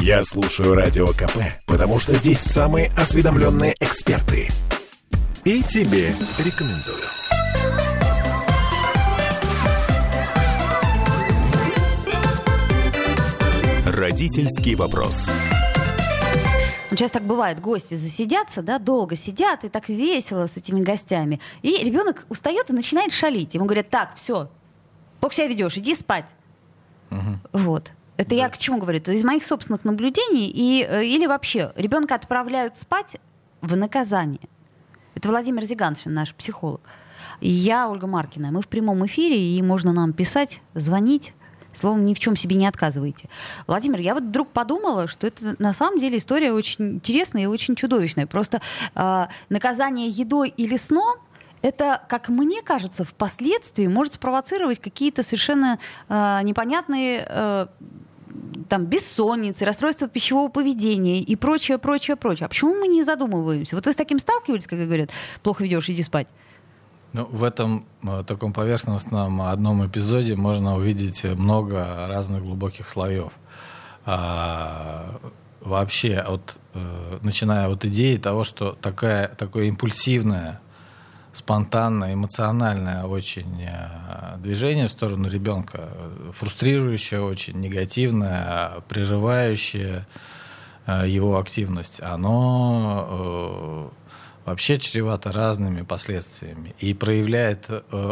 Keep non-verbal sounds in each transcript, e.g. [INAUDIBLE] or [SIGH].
Я слушаю Радио КП, потому что здесь самые осведомленные эксперты. И тебе рекомендую. Родительский вопрос. Часто так бывает, гости засидятся, да, долго сидят, и так весело с этими гостями. И ребенок устает и начинает шалить. Ему говорят, так, все, плохо себя ведешь, иди спать. Мгм. Вот. Это я к чему говорю? Это из моих собственных наблюдений. И, э, или вообще, ребенка отправляют спать в наказание. Это Владимир Зиганшин, наш психолог. И я, Ольга Маркина. Мы в прямом эфире, и можно нам писать, звонить. Словом, ни в чем себе не отказывайте. Владимир, я вот вдруг подумала, что это на самом деле история очень интересная и очень чудовищная. Просто э, наказание едой или сном это, как мне кажется, впоследствии может спровоцировать какие-то совершенно э, непонятные э, там бессонницы, расстройства пищевого поведения и прочее, прочее, прочее. А почему мы не задумываемся? Вот вы с таким сталкивались, как говорят, плохо ведешь, иди спать. Ну, в этом э, таком поверхностном одном эпизоде можно увидеть много разных глубоких слоев. А, вообще, от, э, начиная от идеи того, что такая, такое импульсивное, спонтанное, эмоциональное очень э, движение в сторону ребенка, фрустрирующее очень, негативное, прерывающее э, его активность, оно э, вообще чревато разными последствиями и проявляет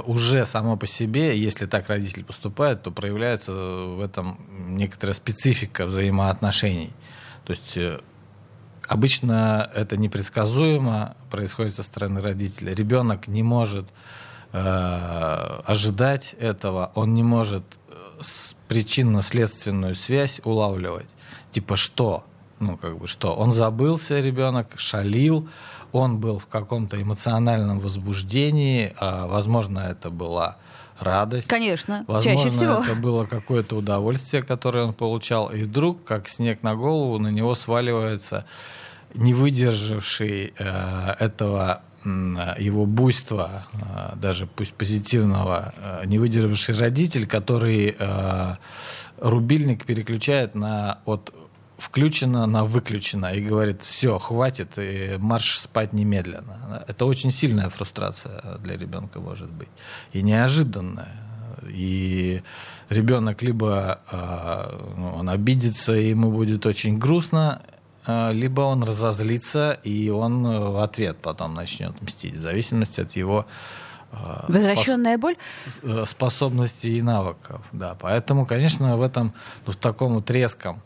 уже само по себе, если так родитель поступает, то проявляется в этом некоторая специфика взаимоотношений. То есть обычно это непредсказуемо происходит со стороны родителя. Ребенок не может э, ожидать этого, он не может э, причинно-следственную связь улавливать. Типа что? Ну, как бы что? Он забылся, ребенок, шалил, он был в каком-то эмоциональном возбуждении, а, возможно, это была радость. Конечно, Возможно, чаще всего. это было какое-то удовольствие, которое он получал, и вдруг, как снег на голову, на него сваливается не выдержавший э, этого его буйства, э, даже пусть позитивного, э, не выдержавший родитель, который рубильник переключает на от включено на выключено и говорит, все, хватит, и марш спать немедленно. Это очень сильная фрустрация для ребенка может быть. И неожиданная. И ребенок либо ну, он обидится, и ему будет очень грустно, либо он разозлится, и он э, в ответ потом начнет мстить, в зависимости от его э, Возвращенная боль? э, способностей и навыков. Да. Поэтому, конечно, в этом ну, в таком вот резком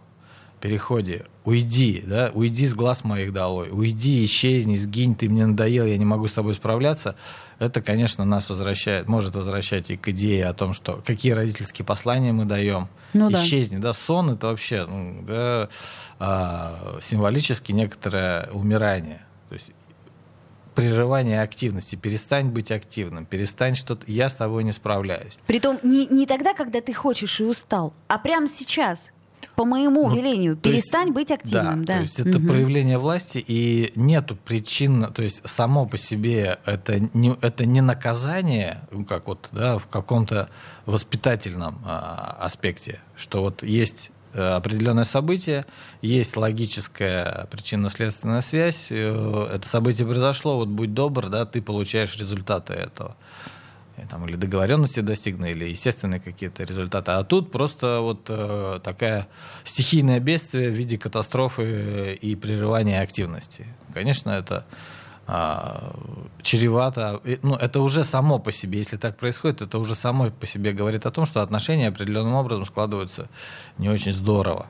переходе уйди, да, уйди с глаз моих долой, уйди, исчезни, сгинь, ты мне надоел, я не могу с тобой справляться, это, конечно, нас возвращает, может возвращать и к идее о том, что какие родительские послания мы даем. Ну да. Исчезни, да, сон это вообще ну, да, а, символически некоторое умирание. То есть прерывание активности. Перестань быть активным, перестань что-то. Я с тобой не справляюсь. Притом не, не тогда, когда ты хочешь и устал, а прямо сейчас. По моему Ну, велению, то есть- перестань быть активным. Да, то есть это Мгм. проявление власти, и нету причин, то есть само по себе это не, это не наказание, ну, как вот да, в каком-то воспитательном а, аспекте, что вот есть э, определенное событие, есть логическая причинно-следственная связь, э, это событие произошло, вот будь добр, да, ты получаешь результаты этого. Там, или договоренности достигны, или естественные какие-то результаты. А тут просто вот э, такая стихийное бедствие в виде катастрофы и прерывания активности. Конечно, это а, чревато. Ну, это уже само по себе, если так происходит, это уже само по себе говорит о том, что отношения определенным образом складываются не очень здорово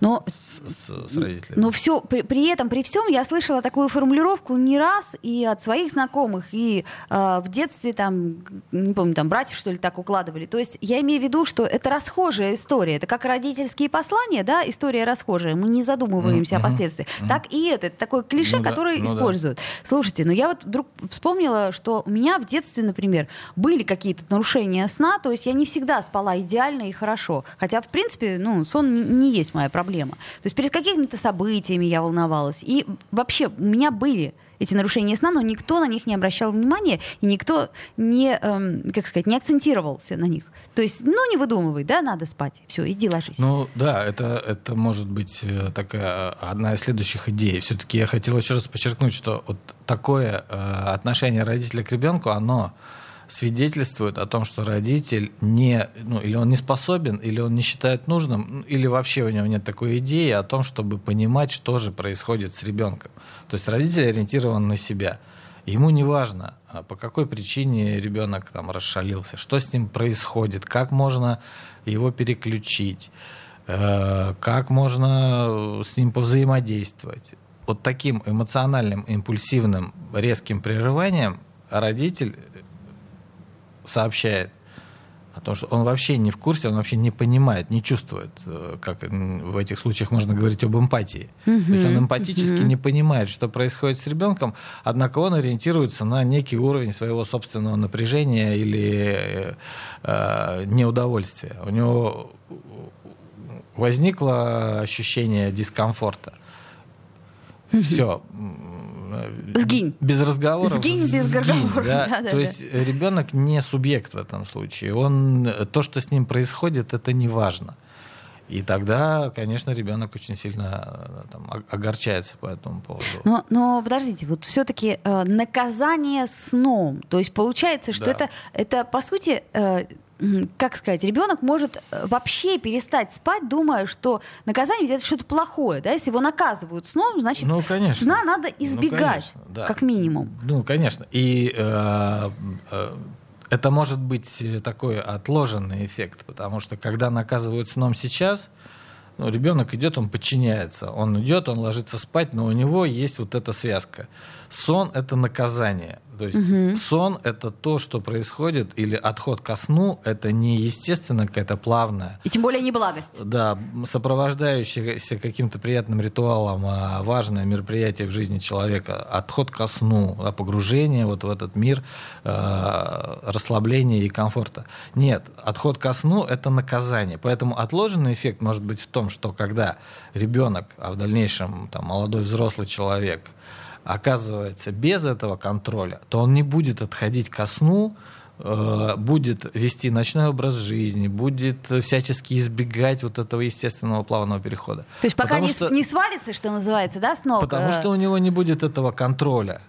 Но с, с родителями. Но все, при, при этом, при всем, я слышала такую формулировку не раз и от своих знакомых, и э, в детстве там, не помню, там братьев, что ли, так укладывали. То есть я имею в виду, что это расхожая история. Это как родительские послания, да, история расхожая. Мы не задумываемся Мгм, о последствиях. Так и это, это такое клише, Ну да, которое ну да. используют. Слушайте, ну я вот вдруг вспомнила, что у меня в детстве, например, были какие-то нарушения сна, то есть я не всегда спала идеально и хорошо. Хотя, в принципе, ну, сон не, не есть моя проблема. То есть перед какими-то событиями я волновалась. И вообще у меня были эти нарушения сна, но никто на них не обращал внимания, и никто не, эм, как сказать, не акцентировался на них. То есть, ну, не выдумывай, да, надо спать, все, иди ложись. Ну, да, это, это может быть э, такая одна из следующих идей. Все-таки я хотел еще раз подчеркнуть, что вот такое э, отношение родителя к ребенку, оно свидетельствует о том, что родитель не, ну, или он не способен, или он не считает нужным, или вообще у него нет такой идеи о том, чтобы понимать, что же происходит с ребенком. То есть родитель ориентирован на себя. Ему не важно, а по какой причине ребенок там расшалился, что с ним происходит, как можно его переключить, э, как можно с ним повзаимодействовать. Вот таким эмоциональным, импульсивным, резким прерыванием родитель сообщает о том, что он вообще не в курсе, он вообще не понимает, не чувствует, э, как в этих случаях можно говорить об эмпатии. Mm-hmm. То есть он эмпатически mm-hmm. не понимает, что происходит с ребенком, однако он ориентируется на некий уровень своего собственного напряжения или э, неудовольствия. У него возникло ощущение дискомфорта. Все Сгинь. Без разговоров. Сгинь без разговоров. Да? [LAUGHS] Да, да, То да. есть ребенок не субъект в этом случае. Он, то, что с ним происходит, это не важно. И тогда, конечно, ребенок очень сильно там, огорчается по этому поводу. Но, но подождите, вот все-таки э, наказание сном, то есть получается, что да. это, это по сути э, как сказать, ребенок может э, вообще перестать спать, думая, что наказание это что-то плохое. Да? Если его наказывают сном, значит, ну, конечно. сна надо ну, избегать, ну, конечно, да. как минимум. Ну, конечно. И э, э, это может быть такой отложенный эффект, потому что когда наказывают сном сейчас, ну, ребенок идет, он подчиняется. Он идет, он ложится спать, но у него есть вот эта связка. Сон — это наказание. То есть угу. сон это то, что происходит, или отход ко сну это не естественно какая-то плавная. И тем более не благость. Да, сопровождающееся каким-то приятным ритуалом а важное мероприятие в жизни человека. Отход ко сну, да, погружение вот в этот мир э, расслабления и комфорта. Нет, отход ко сну это наказание. Поэтому отложенный эффект может быть в том, что когда ребенок, а в дальнейшем там, молодой взрослый человек, оказывается без этого контроля, то он не будет отходить ко сну, э, будет вести ночной образ жизни, будет всячески избегать вот этого естественного плавного перехода. То есть пока не, что, не свалится, что называется, да, снова? Потому что у него не будет этого контроля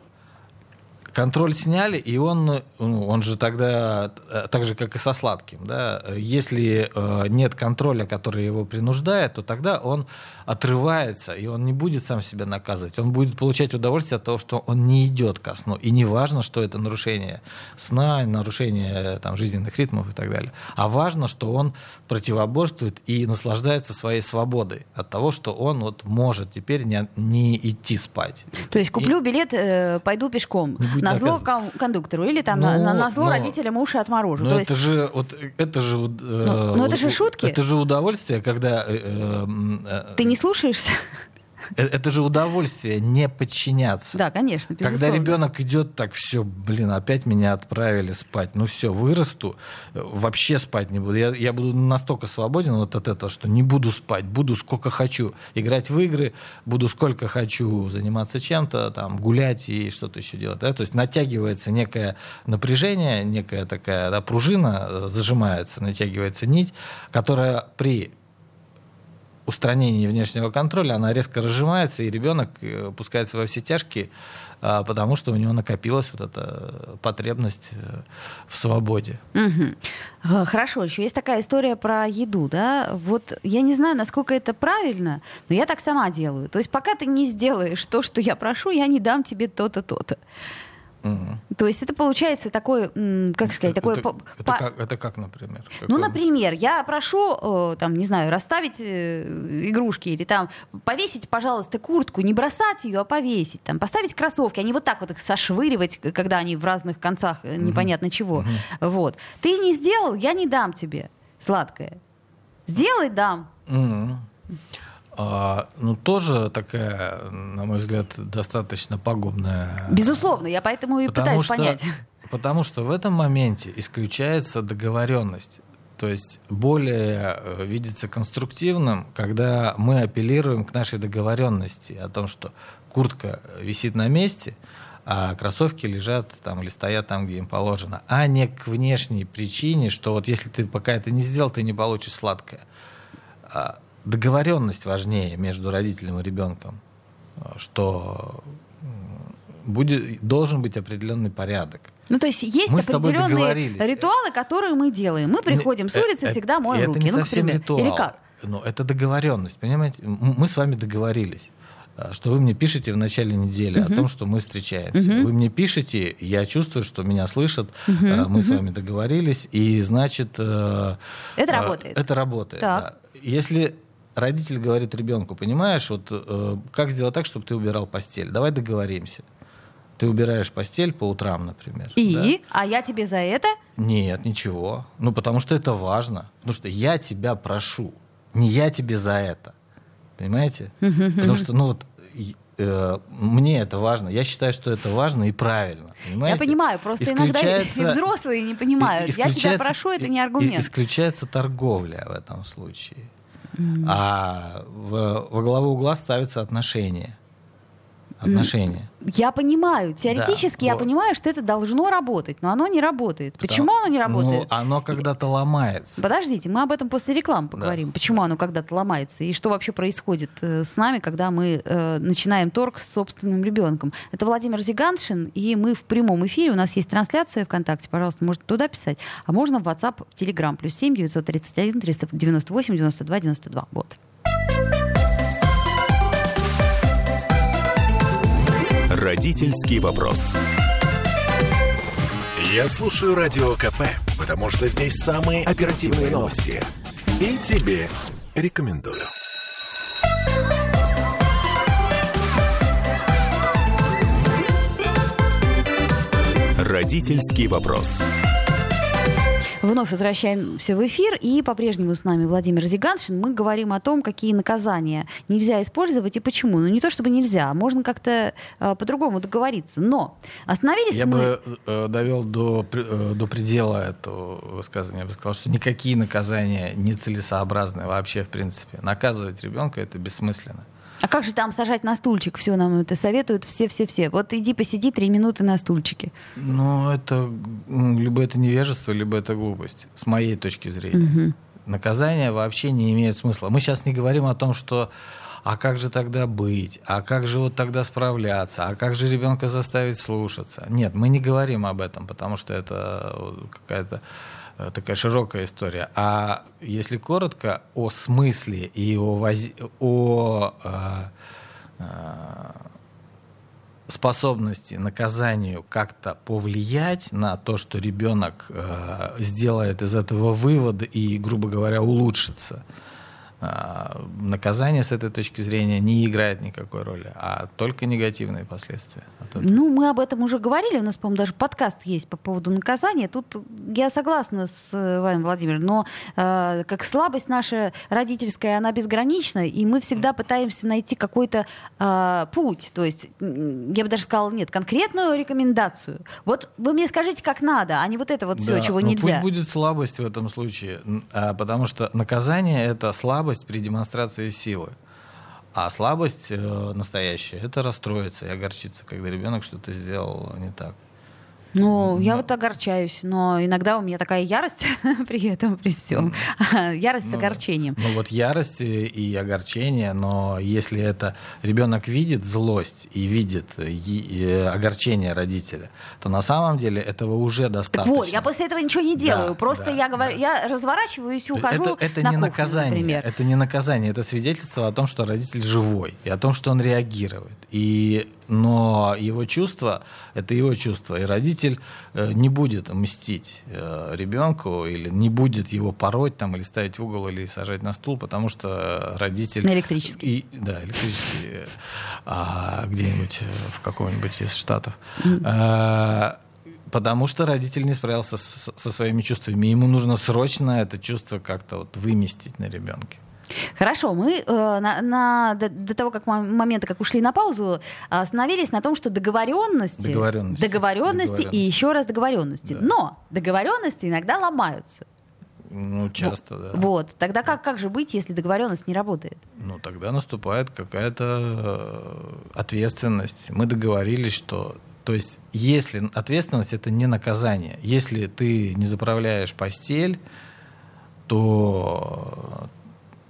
контроль сняли, и он, ну, он же тогда, э, так же, как и со сладким, да, если э, нет контроля, который его принуждает, то тогда он отрывается, и он не будет сам себя наказывать. Он будет получать удовольствие от того, что он не идет ко сну. И не важно, что это нарушение сна, нарушение там, жизненных ритмов и так далее. А важно, что он противоборствует и наслаждается своей свободой от того, что он вот может теперь не, не идти спать. То есть куплю и... билет, э, пойду пешком на зло кондуктору или там ну, на, на зло но, родителям уши отморожу. Но это есть... же вот это же. Э, ну, ну это же шутки. Это же удовольствие, когда. Э, э, Ты не слушаешься? Э, это же удовольствие не подчиняться. Да, конечно. Безусловно. Когда ребенок идет так, все, блин, опять меня отправили спать. Ну все, вырасту, вообще спать не буду. Я, я буду настолько свободен вот от этого, что не буду спать, буду сколько хочу играть в игры, буду сколько хочу заниматься чем-то, там, гулять и что-то еще делать. Да? То есть натягивается некое напряжение, некая такая да, пружина э, зажимается, натягивается нить, которая при устранении внешнего контроля, она резко разжимается, и ребенок э, пускается во все тяжкие, а, потому что у него накопилась вот эта потребность э, в свободе. Угу. Хорошо, еще есть такая история про еду, да? Вот я не знаю, насколько это правильно, но я так сама делаю. То есть пока ты не сделаешь то, что я прошу, я не дам тебе то-то, то-то. Угу. То есть это получается такой, как сказать, такой... Это, по... это, как, это как, например? Ну, например, я прошу, э, там, не знаю, расставить э, игрушки или там повесить, пожалуйста, куртку, не бросать ее, а повесить, там, поставить кроссовки, а не вот так вот их сошвыривать, когда они в разных концах угу. непонятно чего. Угу. Вот. Ты не сделал, я не дам тебе сладкое. Сделай, дам. Угу. А, ну, тоже такая, на мой взгляд, достаточно пагубная. Безусловно, я поэтому и потому пытаюсь что, понять. Потому что в этом моменте исключается договоренность. то есть более э, видится конструктивным, когда мы апеллируем к нашей договоренности о том, что куртка висит на месте, а кроссовки лежат там или стоят там, где им положено, а не к внешней причине, что вот если ты пока это не сделал, ты не получишь сладкое. Договоренность важнее между родителем и ребенком, что будет, должен быть определенный порядок. Ну, то есть есть Мы определенные ритуалы, которые мы делаем. Мы приходим с Э, улицы, э, всегда моем это руки. не ну, совсем примеру. ритуал. Или как? Ну, это договоренность, понимаете? Мы с вами договорились э, что вы мне пишете в начале недели о том, что мы встречаемся. Вы мне пишете, я чувствую, что меня слышат, э, мы с вами договорились, и значит... Это э, работает. Это работает, Так. да. Если родитель говорит ребенку, понимаешь, вот э, как сделать так, чтобы ты убирал постель? Давай договоримся. Ты убираешь постель по утрам, например. да? И? А я тебе за это? Нет, ничего. Ну, потому что это важно. Потому что я тебя прошу. Не я тебе за это. Понимаете? Потому что, ну вот, э, мне это важно. Я считаю, что это важно и правильно. Я Понимаете? понимаю, просто иногда и Исключается- взрослые не понимают. Я тебя прошу, это не аргумент. Исключается торговля в этом случае. А в- во главу угла ставятся отношения. Отношения. Я понимаю, теоретически я вот. понимаю, что это должно работать, но оно не работает. Почему оно не работает? Ну, оно когда-то ломается. Подождите, мы об этом после рекламы поговорим. Почему оно когда-то ломается и что вообще происходит э, с нами, когда мы э, начинаем торг с собственным ребенком. Это Владимир Зиганшин, и мы в прямом эфире. У нас есть трансляция ВКонтакте, пожалуйста, можете туда писать. А можно в WhatsApp, Telegram, плюс 7 931 398 92 92. Вот. Родительский вопрос. Я слушаю радио КП, потому что здесь самые оперативные новости. И тебе рекомендую. Родительский вопрос. Вновь возвращаемся в эфир, и по-прежнему с нами Владимир Зиганшин. Мы говорим о том, какие наказания нельзя использовать и почему. Ну, не то чтобы нельзя, а можно как-то э, по-другому договориться. Но остановились Я мы... бы э, довел до, э, до предела этого высказывания. Я бы сказал, что никакие наказания нецелесообразны вообще, в принципе. Наказывать ребенка это бессмысленно. А как же там сажать на стульчик? Все нам это советуют все-все-все. Вот иди посиди три минуты на стульчике. Ну, это либо это невежество, либо это глупость, с моей точки зрения. Наказания вообще не имеют смысла. Мы сейчас не говорим о том, что а как же тогда быть, а как же вот тогда справляться, а как же ребенка заставить слушаться. Нет, мы не говорим об этом, потому что это э, какая-то такая широкая история. А если коротко, о смысле и о, воз- о э, э, способности наказанию как-то повлиять на то, что ребенок э, сделает из этого вывод и, грубо говоря, улучшится. А, наказание с этой точки зрения не играет никакой роли, а только негативные последствия. этого. Ну, мы об этом уже говорили. У нас, по-моему, даже подкаст есть по поводу наказания. Тут я согласна с э, вами, Владимир, но э, как слабость наша родительская, она безгранична, и мы всегда пытаемся найти какой-то э, путь. То есть, я бы даже сказала, нет, конкретную рекомендацию. Вот вы мне скажите, как надо, а не вот это вот все, Да, чего ну нельзя. Пусть будет слабость в этом случае, а, потому что наказание это слабость при демонстрации силы. А слабость э, настоящая это расстроиться и огорчиться, когда ребенок что-то сделал не так. Ну, я Но- вот огорчаюсь, но иногда у меня такая ярость [LAUGHS] при этом, при всем. [LAUGHS] Ярость с Ну да. огорчением. Ну вот ярость и- огорчение, но если это ребенок видит злость и видит огорчение родителя, то на самом деле этого уже Так достаточно. вот, я после этого ничего не делаю. Да, Просто да, я говорю, да. я разворачиваюсь и ухожу это, это на не кухню, наказание, например. это не наказание, это свидетельство о том, что родитель живой и о том, что он реагирует. И но его чувство это его чувство, и родитель э, не будет мстить э, ребенку или не будет его пороть там или ставить в угол или сажать на стул, потому что родитель На электрический. и да электрический э, а, где-нибудь в каком-нибудь из штатов. А, Потому что родитель не справился с- со своими чувствами. Ему нужно срочно это чувство как-то вот выместить на ребенке. Хорошо, мы э, на, на- до, до того, как мо- момента, как ушли на паузу, остановились на том, что договоренности, Договоренности. договоренности и Договоренности. еще раз договоренности. Да. Но договоренности иногда ломаются. Ну, часто, да. Вот. Тогда как, как же быть, если договоренность не работает? Ну, тогда наступает какая-то э, ответственность. Мы договорились, что... То есть, если ответственность — это не наказание. Если ты не заправляешь постель, то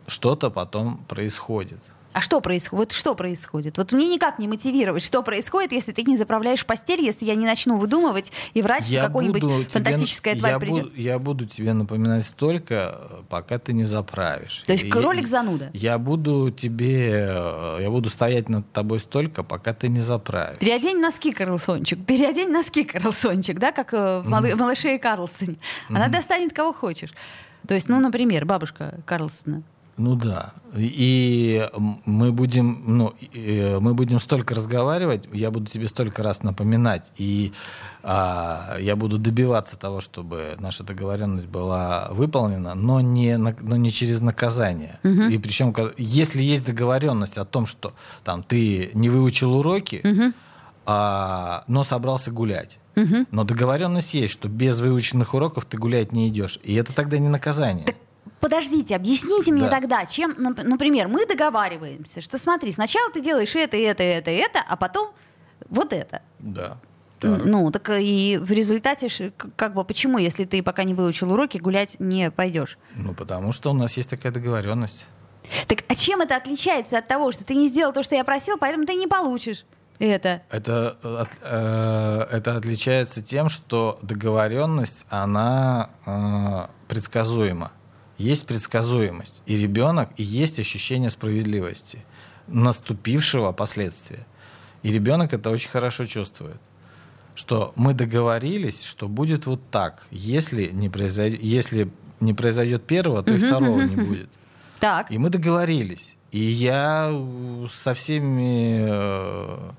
что-то потом происходит. А что происходит? Вот что происходит? Вот мне никак не мотивировать, что происходит, если ты не заправляешь постель, если я не начну выдумывать и врать, что какой-нибудь фантастическая тварь я придет. Буду, я буду тебе напоминать столько, пока ты не заправишь. То есть И- кролик зануда. Я буду тебе, э, я буду стоять над тобой столько, пока ты не заправишь. Переодень носки, Карлсончик. Переодень носки, Карлсончик, да, как э, в «Малы- «Малыше и Карлсоне». Она достанет кого хочешь. То есть, ну, например, бабушка Карлсона. Ну да. И мы будем, ну, и, мы будем столько разговаривать, я буду тебе столько раз напоминать, и а, я буду добиваться того, чтобы наша договоренность была выполнена, но не, но не через наказание. И причем, если есть договоренность о том, что там ты не выучил уроки, а, но собрался гулять. Но договоренность есть, что без выученных уроков ты гулять не идешь. И это тогда не наказание. Подождите, объясните мне Да. тогда, чем, нап- например, мы договариваемся, что смотри, сначала ты делаешь это, это, это, это, а потом вот это. Да. М, Ну, так и в результате, как бы, почему, если ты пока не выучил уроки, гулять не пойдешь? Ну, потому что у нас есть такая договоренность. Так а чем это отличается от того, что ты не сделал то, что я просил, поэтому ты не получишь это? Это, э, от- э, это отличается тем, что договоренность, она э, предсказуема. Есть предсказуемость. И ребенок, и есть ощущение справедливости, наступившего последствия. И ребенок это очень хорошо чувствует. Что мы договорились, что будет вот так. Если не произойдет, если не произойдет первого, то и второго не будет. Так. И мы договорились. И я со всеми э,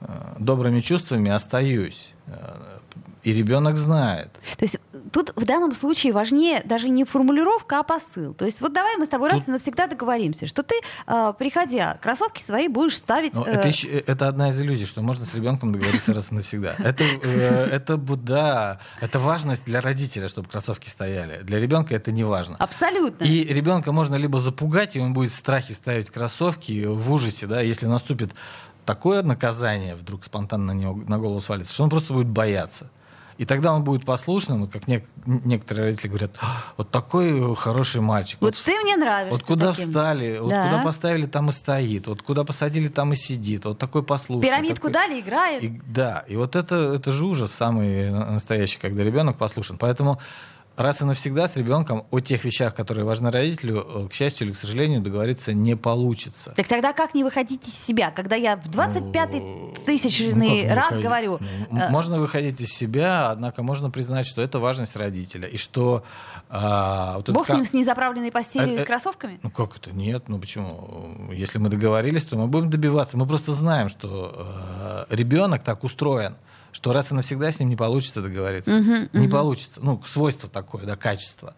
э, добрыми чувствами остаюсь. Э, И ребенок знает. То есть тут в данном случае важнее даже не формулировка, а посыл. То есть вот давай мы с тобой раз Тут- и навсегда договоримся, что ты, э, приходя, кроссовки свои будешь ставить... Э, это, еще- э, это одна из иллюзий, что можно с ребенком договориться раз и навсегда. Это, э, это, да, это важность для родителя, чтобы кроссовки стояли. Для ребенка это не важно. Абсолютно. И ребенка можно либо запугать, и он будет в страхе ставить кроссовки в ужасе, да, если наступит такое наказание, вдруг спонтанно на, него, на голову свалится, что он просто будет бояться. И тогда он будет послушным, вот как нек- некоторые родители говорят, «А, вот такой хороший мальчик. Вот в- ты мне нравишься. вот куда таким». встали, вот Да. куда поставили, там и стоит. Вот куда посадили, там и сидит. Вот такой послушный. Пирамидку такой- дали, играет. и- да, и вот это, это же ужас самый настоящий, когда ребенок послушен. Поэтому раз и навсегда с ребенком о тех вещах, которые важны родителю, э, к счастью или к сожалению, договориться не получится. Так тогда как не выходить из себя, когда я в 25 Ну, тысячный не раз выходить? говорю... Ну, э, Можно выходить из себя, однако можно признать, что это важность родителя. И что... а, вот это Бог с как- ним с незаправленной постелью Э, и с кроссовками? Ну как это? Нет, ну почему? Если мы договорились, то мы будем добиваться. Мы просто знаем, что э, ребенок так устроен, что раз и навсегда с ним не получится договориться. не получится. Ну, свойство такое, да, качество.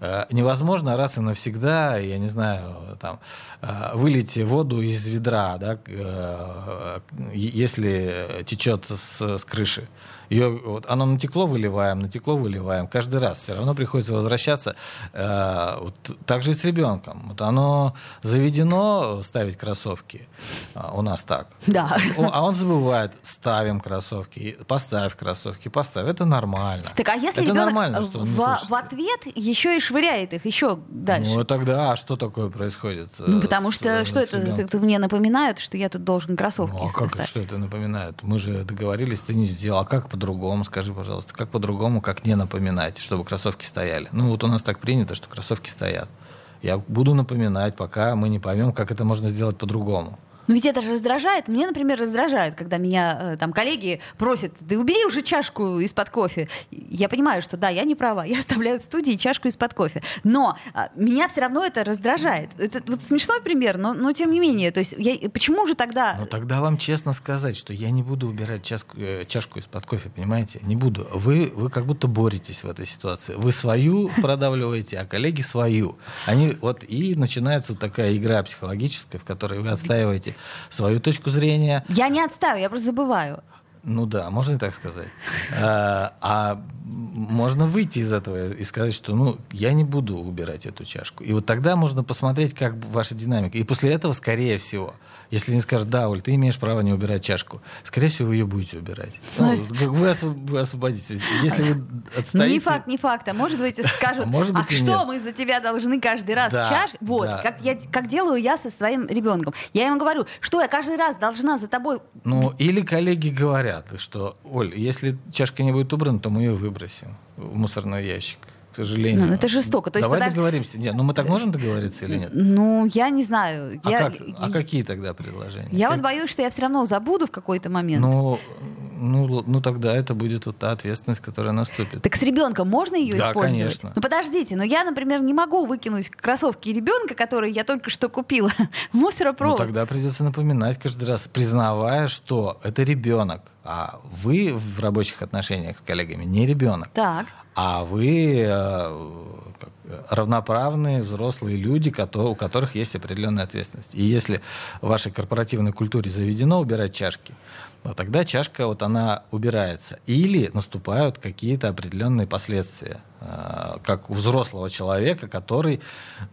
Э, Невозможно раз и навсегда, я не знаю, там, э, вылить воду из ведра, да, э, если течет с, с крыши. Ее, вот, оно натекло, выливаем, натекло, выливаем. Каждый раз все равно приходится возвращаться. Э, вот, так же и с ребенком. Вот оно заведено ставить кроссовки. А, у нас так. Да. О, А он забывает, ставим кроссовки, поставь кроссовки, поставь. Это нормально. Так а если это нормально, что он не в, в ответ еще и швыряет их еще дальше? Ну, тогда а что такое происходит? э, Ну, потому с- что э, что с это? Это мне напоминает, что я тут должен кроссовки Ну, а как, что это напоминает? Мы же договорились, ты не сделал. А как по-другому? Скажи, пожалуйста, как по-другому, как не напоминать, чтобы кроссовки стояли? Ну, вот у нас так принято, что кроссовки стоят. Я буду напоминать, пока мы не поймем, как это можно сделать по-другому. Ну ведь это же раздражает. Мне, например, раздражает, когда меня э, там коллеги просят, да убери уже чашку из-под кофе. Я понимаю, что да, я не права, я оставляю в студии чашку из-под кофе. Но а, меня все равно это раздражает. Это вот смешной пример, но, но тем не менее. То есть я, почему же тогда... Но тогда вам честно сказать, что я не буду убирать чашку, э, чашку из-под кофе, понимаете? Не буду. Вы, вы как будто боретесь в этой ситуации. Вы свою [LAUGHS] продавливаете, а коллеги свою. Они вот и начинается вот такая игра психологическая, в которой вы отстаиваете свою точку зрения. Я не отстаю, я просто забываю. Ну да, можно и так сказать. А, а можно выйти из этого и сказать, что ну я не буду убирать эту чашку. И вот тогда можно посмотреть, как ваша динамика. И после этого, скорее всего, если не скажет, да, Оль, ты имеешь право не убирать чашку, скорее всего, вы ее будете убирать. Ну, вы, вы освободитесь. Если вы отстоите... Не факт, не факт. А может быть, скажут, а, может быть, а что нет. мы за тебя должны каждый раз да, чаш... Вот, да. как, я, как делаю я со своим ребенком. Я ему говорю, что я каждый раз должна за тобой... Ну, или коллеги говорят, что, Оль, если чашка не будет убрана, то мы ее выбросим в мусорный ящик сожалению. Ну, это жестоко. То есть, Давай подож... договоримся. Нет, ну мы так можем договориться или нет? Ну, я не знаю. А, я... как? а какие тогда предложения? Я как... вот боюсь, что я все равно забуду в какой-то момент. Ну, ну, ну тогда это будет вот та ответственность, которая наступит. Так с ребенком можно ее да, использовать? конечно. Ну подождите, но я, например, не могу выкинуть кроссовки ребенка, которые я только что купила, [LAUGHS] в мусоропровод. Ну тогда придется напоминать каждый раз, признавая, что это ребенок, а вы в рабочих отношениях с коллегами не ребенок. Так. А вы э, равноправные взрослые люди, у которых есть определенная ответственность. И если в вашей корпоративной культуре заведено убирать чашки, но тогда чашка вот она убирается. Или наступают какие-то определенные последствия, э, как у взрослого человека, который,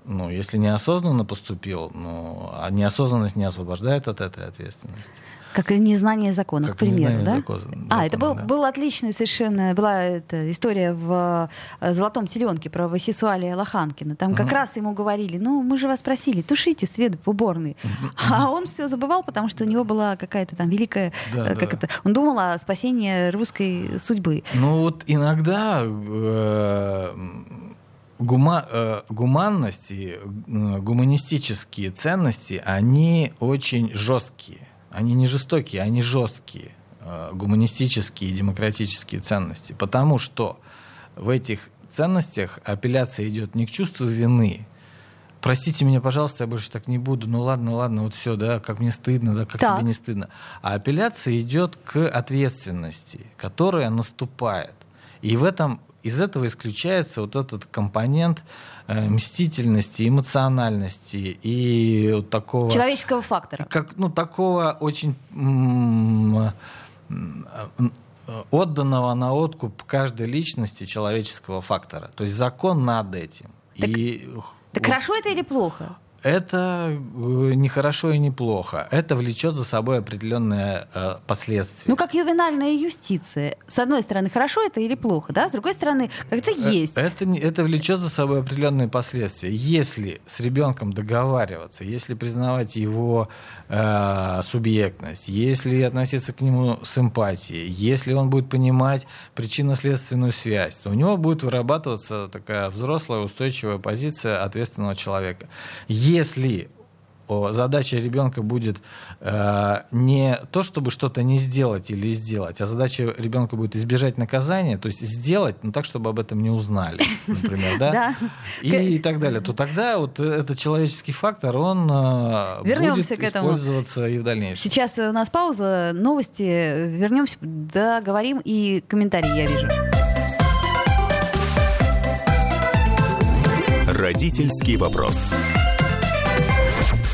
ну, если неосознанно поступил, ну, а неосознанность не освобождает от этой ответственности. Как и незнание закона, как к примеру, да? Закон, а, это был, да. был отличный совершенно, была эта история в э, «Золотом теленке» про Васисуалия Лоханкина. Там как раз ему говорили, ну, мы же вас просили, тушите свет в уборной. А он все забывал, потому что у него была какая-то там великая... Да, э, как да. это, он думал о спасении русской судьбы. Ну вот иногда... Э, гума, э, гуманность и э, гуманистические ценности, они очень жесткие. Они не жестокие, они жесткие, э, гуманистические и демократические ценности. Потому что в этих ценностях апелляция идет не к чувству вины, простите меня, пожалуйста, я больше так не буду. Ну ладно, ладно, вот все, да, как мне стыдно, да, как так. тебе не стыдно. А апелляция идет к ответственности, которая наступает. И в этом из этого исключается вот этот компонент э, мстительности, эмоциональности и вот такого... Человеческого фактора. Как, ну, такого очень м- отданного на откуп каждой личности человеческого фактора. То есть закон над этим. Так, и, так хорошо это или плохо? Это э, не хорошо и не плохо. Это влечет за собой определенные э, последствия. Ну, как ювенальная юстиция. С одной стороны, хорошо это или плохо, да? С другой стороны, как это э, есть. Это, это влечет за собой определенные последствия. Если с ребенком договариваться, если признавать его э, субъектность, если относиться к нему с эмпатией, если он будет понимать причинно-следственную связь, то у него будет вырабатываться такая взрослая устойчивая позиция ответственного человека если задача ребенка будет э, не то, чтобы что-то не сделать или сделать, а задача ребенка будет избежать наказания, то есть сделать, но так, чтобы об этом не узнали, например, [LAUGHS] да? И, так далее. То тогда вот этот человеческий фактор, он э, будет использоваться и в дальнейшем. Сейчас у нас пауза, новости, вернемся, договорим и комментарии я вижу. Родительский вопрос.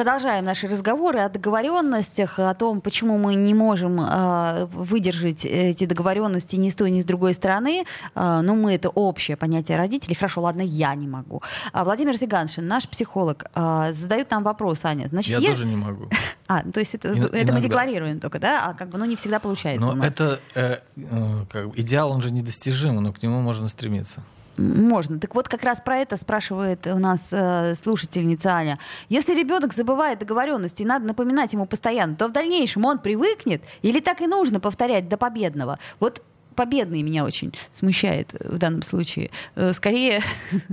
Продолжаем наши разговоры о договоренностях, о том, почему мы не можем э, выдержать эти договоренности ни с той, ни с другой стороны. Э, но мы это общее понятие родителей. Хорошо, ладно, я не могу. А Владимир Зиганшин, наш психолог, э, задает нам вопрос, Аня. Значит, я, я тоже не могу. [LAUGHS] А, то есть это, это мы декларируем только, да? А как бы, ну, не всегда получается. Но это э, э, как, идеал, он же недостижим, но к нему можно стремиться. Можно. Так вот, как раз про это спрашивает у нас э, слушательница Аня. Если ребенок забывает договоренности и надо напоминать ему постоянно, то в дальнейшем он привыкнет или так и нужно повторять до победного? Вот победный меня очень смущает в данном случае. Э, скорее,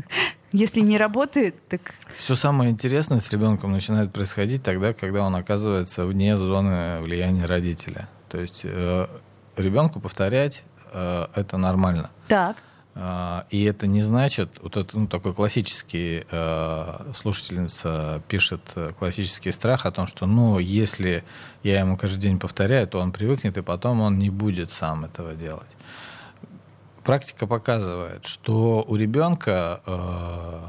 [LAUGHS] если не работает, так... Все самое интересное с ребенком начинает происходить тогда, когда он оказывается вне зоны влияния родителя. То есть э, ребенку повторять э, это нормально. Так. А, и это не значит, вот это ну, такой классический, э, слушательница пишет э, классический страх о том, что ну, если я ему каждый день повторяю, то он привыкнет, и потом он не будет сам этого делать. Практика показывает, что у ребенка э,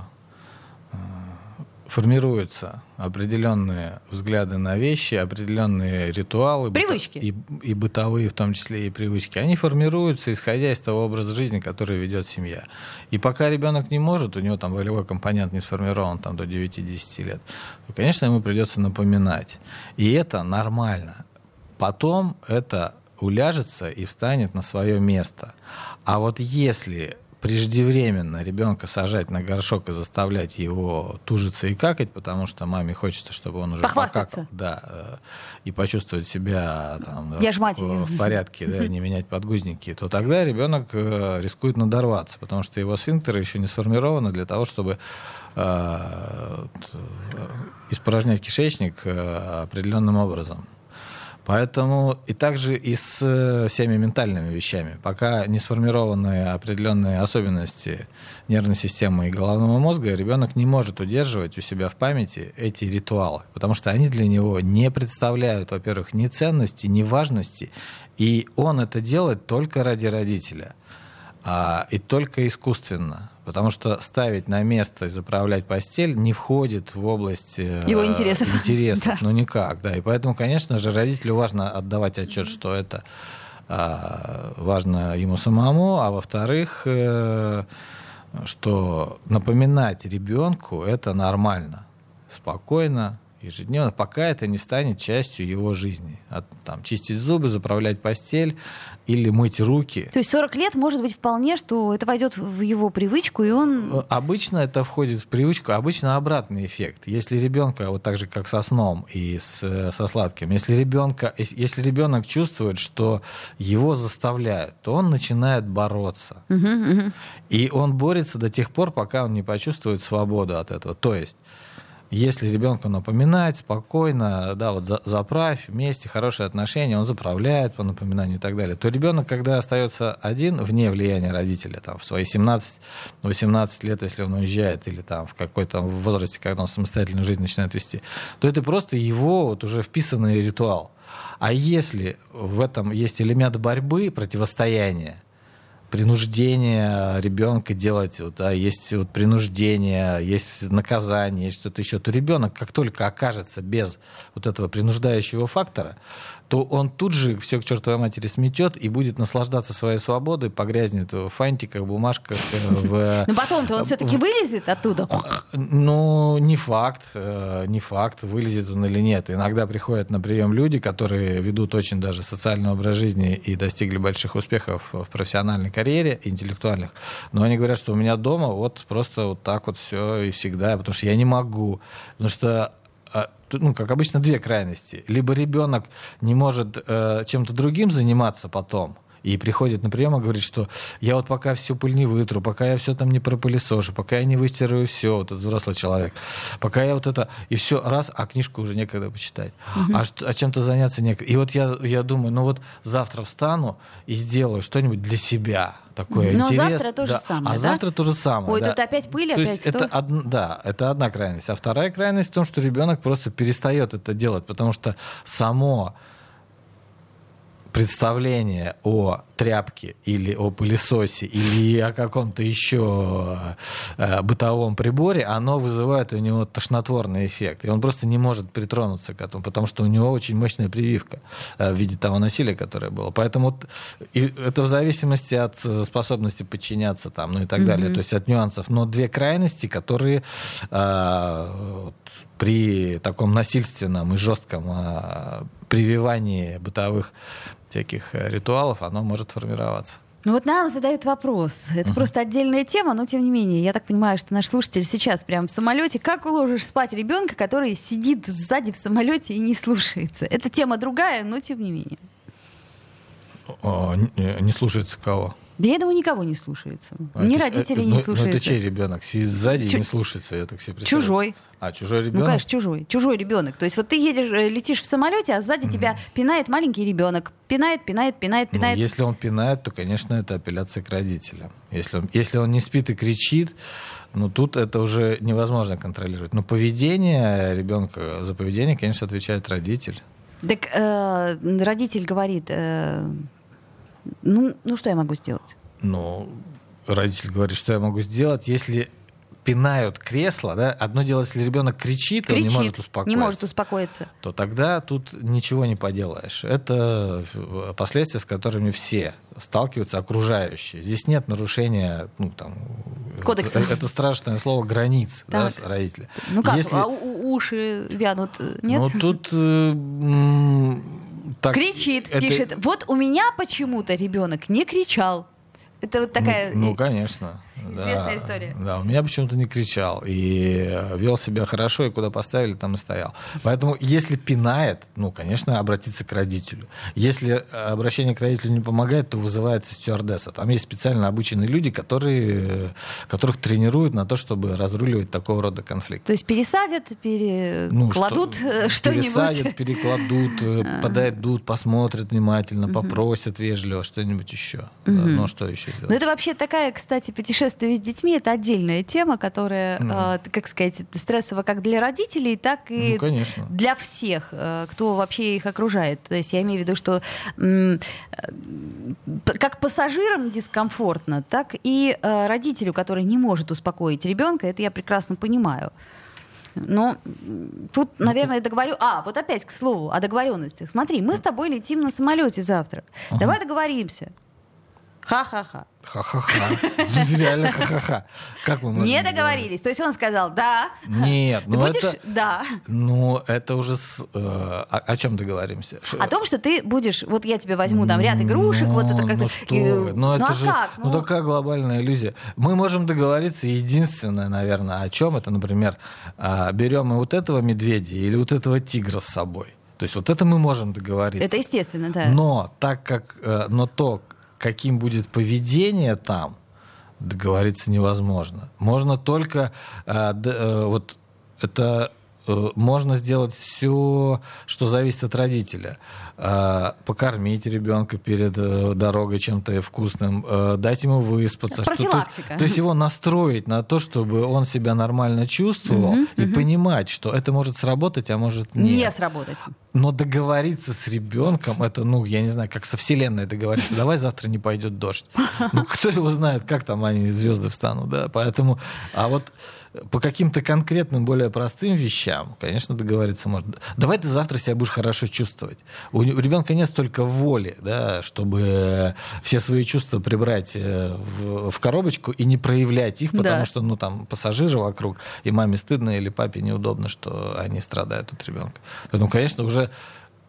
формируются определенные взгляды на вещи, определенные ритуалы, привычки. И, и бытовые, в том числе и привычки. Они формируются, исходя из того образа жизни, который ведет семья. И пока ребенок не может, у него там волевой компонент не сформирован там, до 9-10 лет, то, конечно, ему придется напоминать. И это нормально. Потом это уляжется и встанет на свое место. А вот если преждевременно ребенка сажать на горшок и заставлять его тужиться и какать, потому что маме хочется, чтобы он уже покакал, да, э, и почувствовать себя там, Я в, в порядке, да, не менять подгузники, то тогда ребенок э, рискует надорваться, потому что его сфинктеры еще не сформированы для того, чтобы э, испорожнять кишечник определенным образом. Поэтому и также и с э, всеми ментальными вещами. Пока не сформированы определенные особенности нервной системы и головного мозга, ребенок не может удерживать у себя в памяти эти ритуалы, потому что они для него не представляют, во-первых, ни ценности, ни важности, и он это делает только ради родителя а, и только искусственно. Потому что ставить на место и заправлять постель не входит в область э, его интересов. интересов [LAUGHS] да. Ну никак, да. И поэтому, конечно же, родителю важно отдавать отчет, что это а, важно ему самому, а во-вторых, э, что напоминать ребенку это нормально, спокойно, ежедневно, пока это не станет частью его жизни. От, там, чистить зубы, заправлять постель или мыть руки. То есть 40 лет может быть вполне, что это войдет в его привычку, и он... Э, обычно это входит в привычку, обычно обратный эффект. Если ребенка, вот так же, как со сном и с, э, со сладким, если, ребенка, если ребенок чувствует, что его заставляют, то он начинает бороться. Угу, угу. И он борется до тех пор, пока он не почувствует свободу от этого. То есть если ребенку напоминать спокойно, да, вот за, заправь вместе, хорошие отношения, он заправляет по напоминанию и так далее, то ребенок, когда остается один, вне влияния родителя, там, в свои 17-18 лет, если он уезжает, или там в какой-то возрасте, когда он самостоятельную жизнь начинает вести, то это просто его вот уже вписанный ритуал. А если в этом есть элемент борьбы, противостояния, принуждение ребенка делать, вот, да, есть вот принуждение, есть наказание, есть что-то еще, то ребенок, как только окажется без вот этого принуждающего фактора, то он тут же все к чертовой матери сметет и будет наслаждаться своей свободой, погрязнет в фантиках, бумажках. Э, в... [LAUGHS] Но потом-то он все-таки вылезет оттуда? Ну, не факт, э, не факт, вылезет он или нет. Иногда приходят на прием люди, которые ведут очень даже социальный образ жизни и достигли больших успехов в профессиональной карьере, интеллектуальных. Но они говорят, что у меня дома вот просто вот так вот все и всегда, потому что я не могу. Потому что а, ну, как обычно, две крайности. Либо ребенок не может э, чем-то другим заниматься потом, и приходит на прием и говорит, что я вот пока всю пыль не вытру, пока я все там не пропылесошу, пока я не выстираю все, вот этот взрослый человек, пока я вот это, и все, раз, а книжку уже некогда почитать, угу. а, а чем-то заняться некогда. И вот я, я думаю, ну вот завтра встану и сделаю что-нибудь для себя, такое Но интерес. завтра то же да. самое, А да? завтра то же самое. Ой, да. тут опять пыль, то опять это од... Да, это одна крайность. А вторая крайность в том, что ребенок просто перестает это делать, потому что само представление о тряпке или о пылесосе или о каком-то еще э, бытовом приборе, оно вызывает у него тошнотворный эффект. И он просто не может притронуться к этому, потому что у него очень мощная прививка э, в виде того насилия, которое было. Поэтому и это в зависимости от способности подчиняться там, ну и так mm-hmm. далее, то есть от нюансов. Но две крайности, которые э, при таком насильственном и жестком э, прививании бытовых всяких э, ритуалов, оно может формироваться. Ну вот нам задают вопрос. Это uh-huh. просто отдельная тема, но тем не менее, я так понимаю, что наш слушатель сейчас прямо в самолете. Как уложишь спать ребенка, который сидит сзади в самолете и не слушается? Это тема другая, но тем не менее. О, не, не слушается кого? Я думаю, никого не слушается. А Ни это- родителей э, не ну, слушается. Ну, это чей ребенок? Сидит сзади и Чу- не слушается, я так себе представляю. Чужой. А, чужой Ну, ребенок? конечно, чужой. Чужой ребенок. То есть вот ты едешь, э, летишь в самолете, а сзади тебя пинает маленький ребенок. Пинает, пинает, пинает, Ну, пинает. если он пинает, то, конечно, это апелляция к родителям. Если он, если он не спит и кричит, ну тут это уже невозможно контролировать. Но поведение ребенка, за поведение, конечно, отвечает родитель. Так э, родитель говорит, э, ну, ну что я могу сделать? Ну, родитель говорит, что я могу сделать, если пинают кресло, да, одно дело, если ребенок кричит, он Кричит, не может успокоиться, не может успокоиться. то тогда тут ничего не поделаешь. Это э, последствия, с которыми все сталкиваются, окружающие. Здесь нет нарушения, ну, там, Кодекса. э, Это страшное слово границ, да, Так. с- родителя. Ну как, Если- а уши вянут, э, нет? Ну, тут... э, так, Кричит, это- пишет. Вот у меня почему-то ребенок не кричал. Это вот такая... Ну, ну, конечно. Известная да. история. Да, у меня почему-то не кричал. И э, вел себя хорошо, и куда поставили, там и стоял. Поэтому, если пинает, ну, конечно, обратиться к родителю. Если э, обращение к родителю не помогает, то вызывается стюардесса. Там есть специально обученные люди, которые, э, которых тренируют на то, чтобы разруливать такого рода конфликты. То есть пересадят, Ну, перекладут что- э, что-нибудь. Пересадят, перекладут, э, подойдут, посмотрят внимательно, попросят вежливо что-нибудь еще. Да, ну, что еще Ну, сделать? это вообще такая, кстати, путешествие с детьми это отдельная тема, которая, Ну. э, как сказать, это стрессово как для родителей, так и Ну, конечно. для всех, э, кто вообще их окружает. То есть я имею в виду, что э, как пассажирам дискомфортно, так и э, родителю, который не может успокоить ребенка, это я прекрасно понимаю. Но тут, Ну, наверное, договорю. А, вот опять к слову о договоренностях. Смотри, мы с тобой летим на самолете завтра. Давай договоримся. Ха-ха-ха. Ха-ха-ха. [LAUGHS] Реально ха-ха-ха. Как мы можем Не договорились. То есть он сказал, да. Нет, ну будешь, это... да. Ну, это уже с, э, о, о чем договоримся? О том, что ты будешь, вот я тебе возьму там ряд игрушек, вот это Ну, как-то. Ну что э, вы, ну это а же, как? ну такая глобальная иллюзия. Мы можем договориться, единственное, наверное, о чем это, например, а, берем мы вот этого медведя или вот этого тигра с собой. То есть вот это мы можем договориться. это естественно, да. Но так как, э, но то, каким будет поведение там, договориться невозможно. Можно только э, э, вот это можно сделать все, что зависит от родителя. Э, покормить ребенка перед э, дорогой чем-то вкусным, э, дать ему выспаться. что- то то есть его настроить на то, чтобы он себя нормально чувствовал и понимать, что это может сработать, а может нет. Не сработать. Но договориться с ребенком, это, ну, я не знаю, как со Вселенной договориться. Давай завтра не пойдет дождь. Ну, кто его знает, как там они звезды встанут, да? Поэтому, а вот по каким-то конкретным, более простым вещам, конечно, договориться можно. Давай ты завтра себя будешь хорошо чувствовать. У, у ребенка нет столько воли, да, чтобы все свои чувства прибрать э, в, в коробочку и не проявлять их, потому Да. что, ну, там, пассажиры вокруг, и маме стыдно, или папе неудобно, что они страдают от ребенка. Поэтому, конечно, уже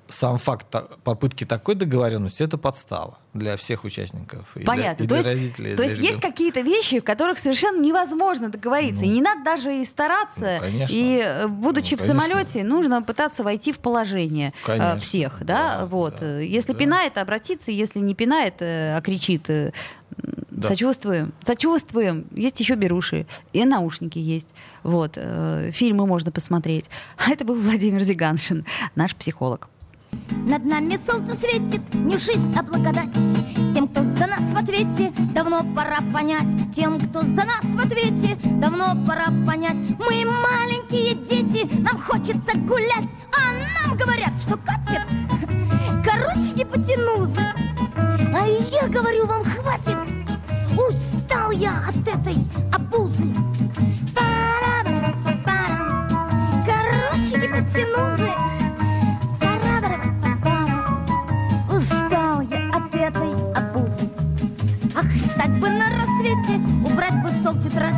сам факт попытки такой договоренности это подстава для всех участников. И Понятно. Для, и то для есть, родителей, то есть есть какие-то вещи, в которых совершенно невозможно договориться. и не надо даже и стараться. Ну, конечно. И э, будучи Ну, в конечно. самолете, нужно пытаться войти в положение э, Конечно. всех. Да? Да, вот. да, Если да. пинает, обратиться. Если не пинает, э, а кричит. Да. Сочувствуем. Сочувствуем. Есть еще беруши. И наушники есть. Вот. Фильмы можно посмотреть. [LAUGHS] А это был Владимир Зиганшин, наш психолог. Над нами солнце светит, не жизнь, а благодать. Тем, кто за нас в ответе, давно пора понять. Тем, кто за нас в ответе, давно пора понять. Мы маленькие дети, нам хочется гулять, а нам говорят, что катит. Короче, гипотенузы. А я говорю, вам хватит. Устал я от этой обузы. Пара-ба-ба-ба-ба. Короче, гипотенузы. Пара-ба-ба-ба-ба. Рассвете, убрать бы стол тетрадь.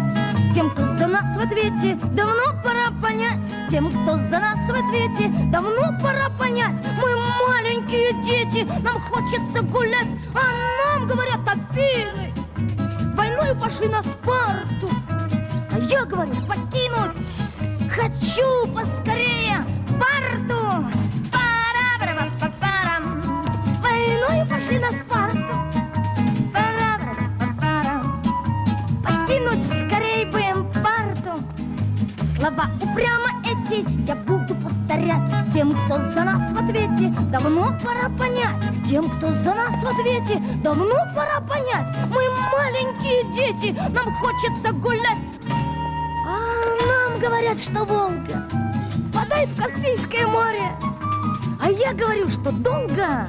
Тем, кто за нас в ответе, давно пора понять. Тем, кто за нас в ответе, давно пора понять. Мы маленькие дети, нам хочется гулять, а нам говорят Афины. Войною пошли на Спарту, а я говорю покинуть. Хочу поскорее Спарту. Пара-ба-ба-ба-парам. Войною пошли на Спарту. Слова упрямо эти я буду повторять Тем, кто за нас в ответе, давно пора понять Тем, кто за нас в ответе, давно пора понять. Мы маленькие дети, нам хочется гулять. А нам говорят, что Волга впадает в Каспийское море. А я говорю, что долго.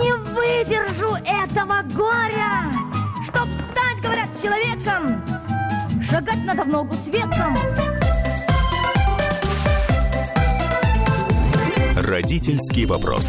Не выдержу этого горя. Чтоб стать, говорят, человеком. Шагать надо в ногу с веком Родительский вопрос.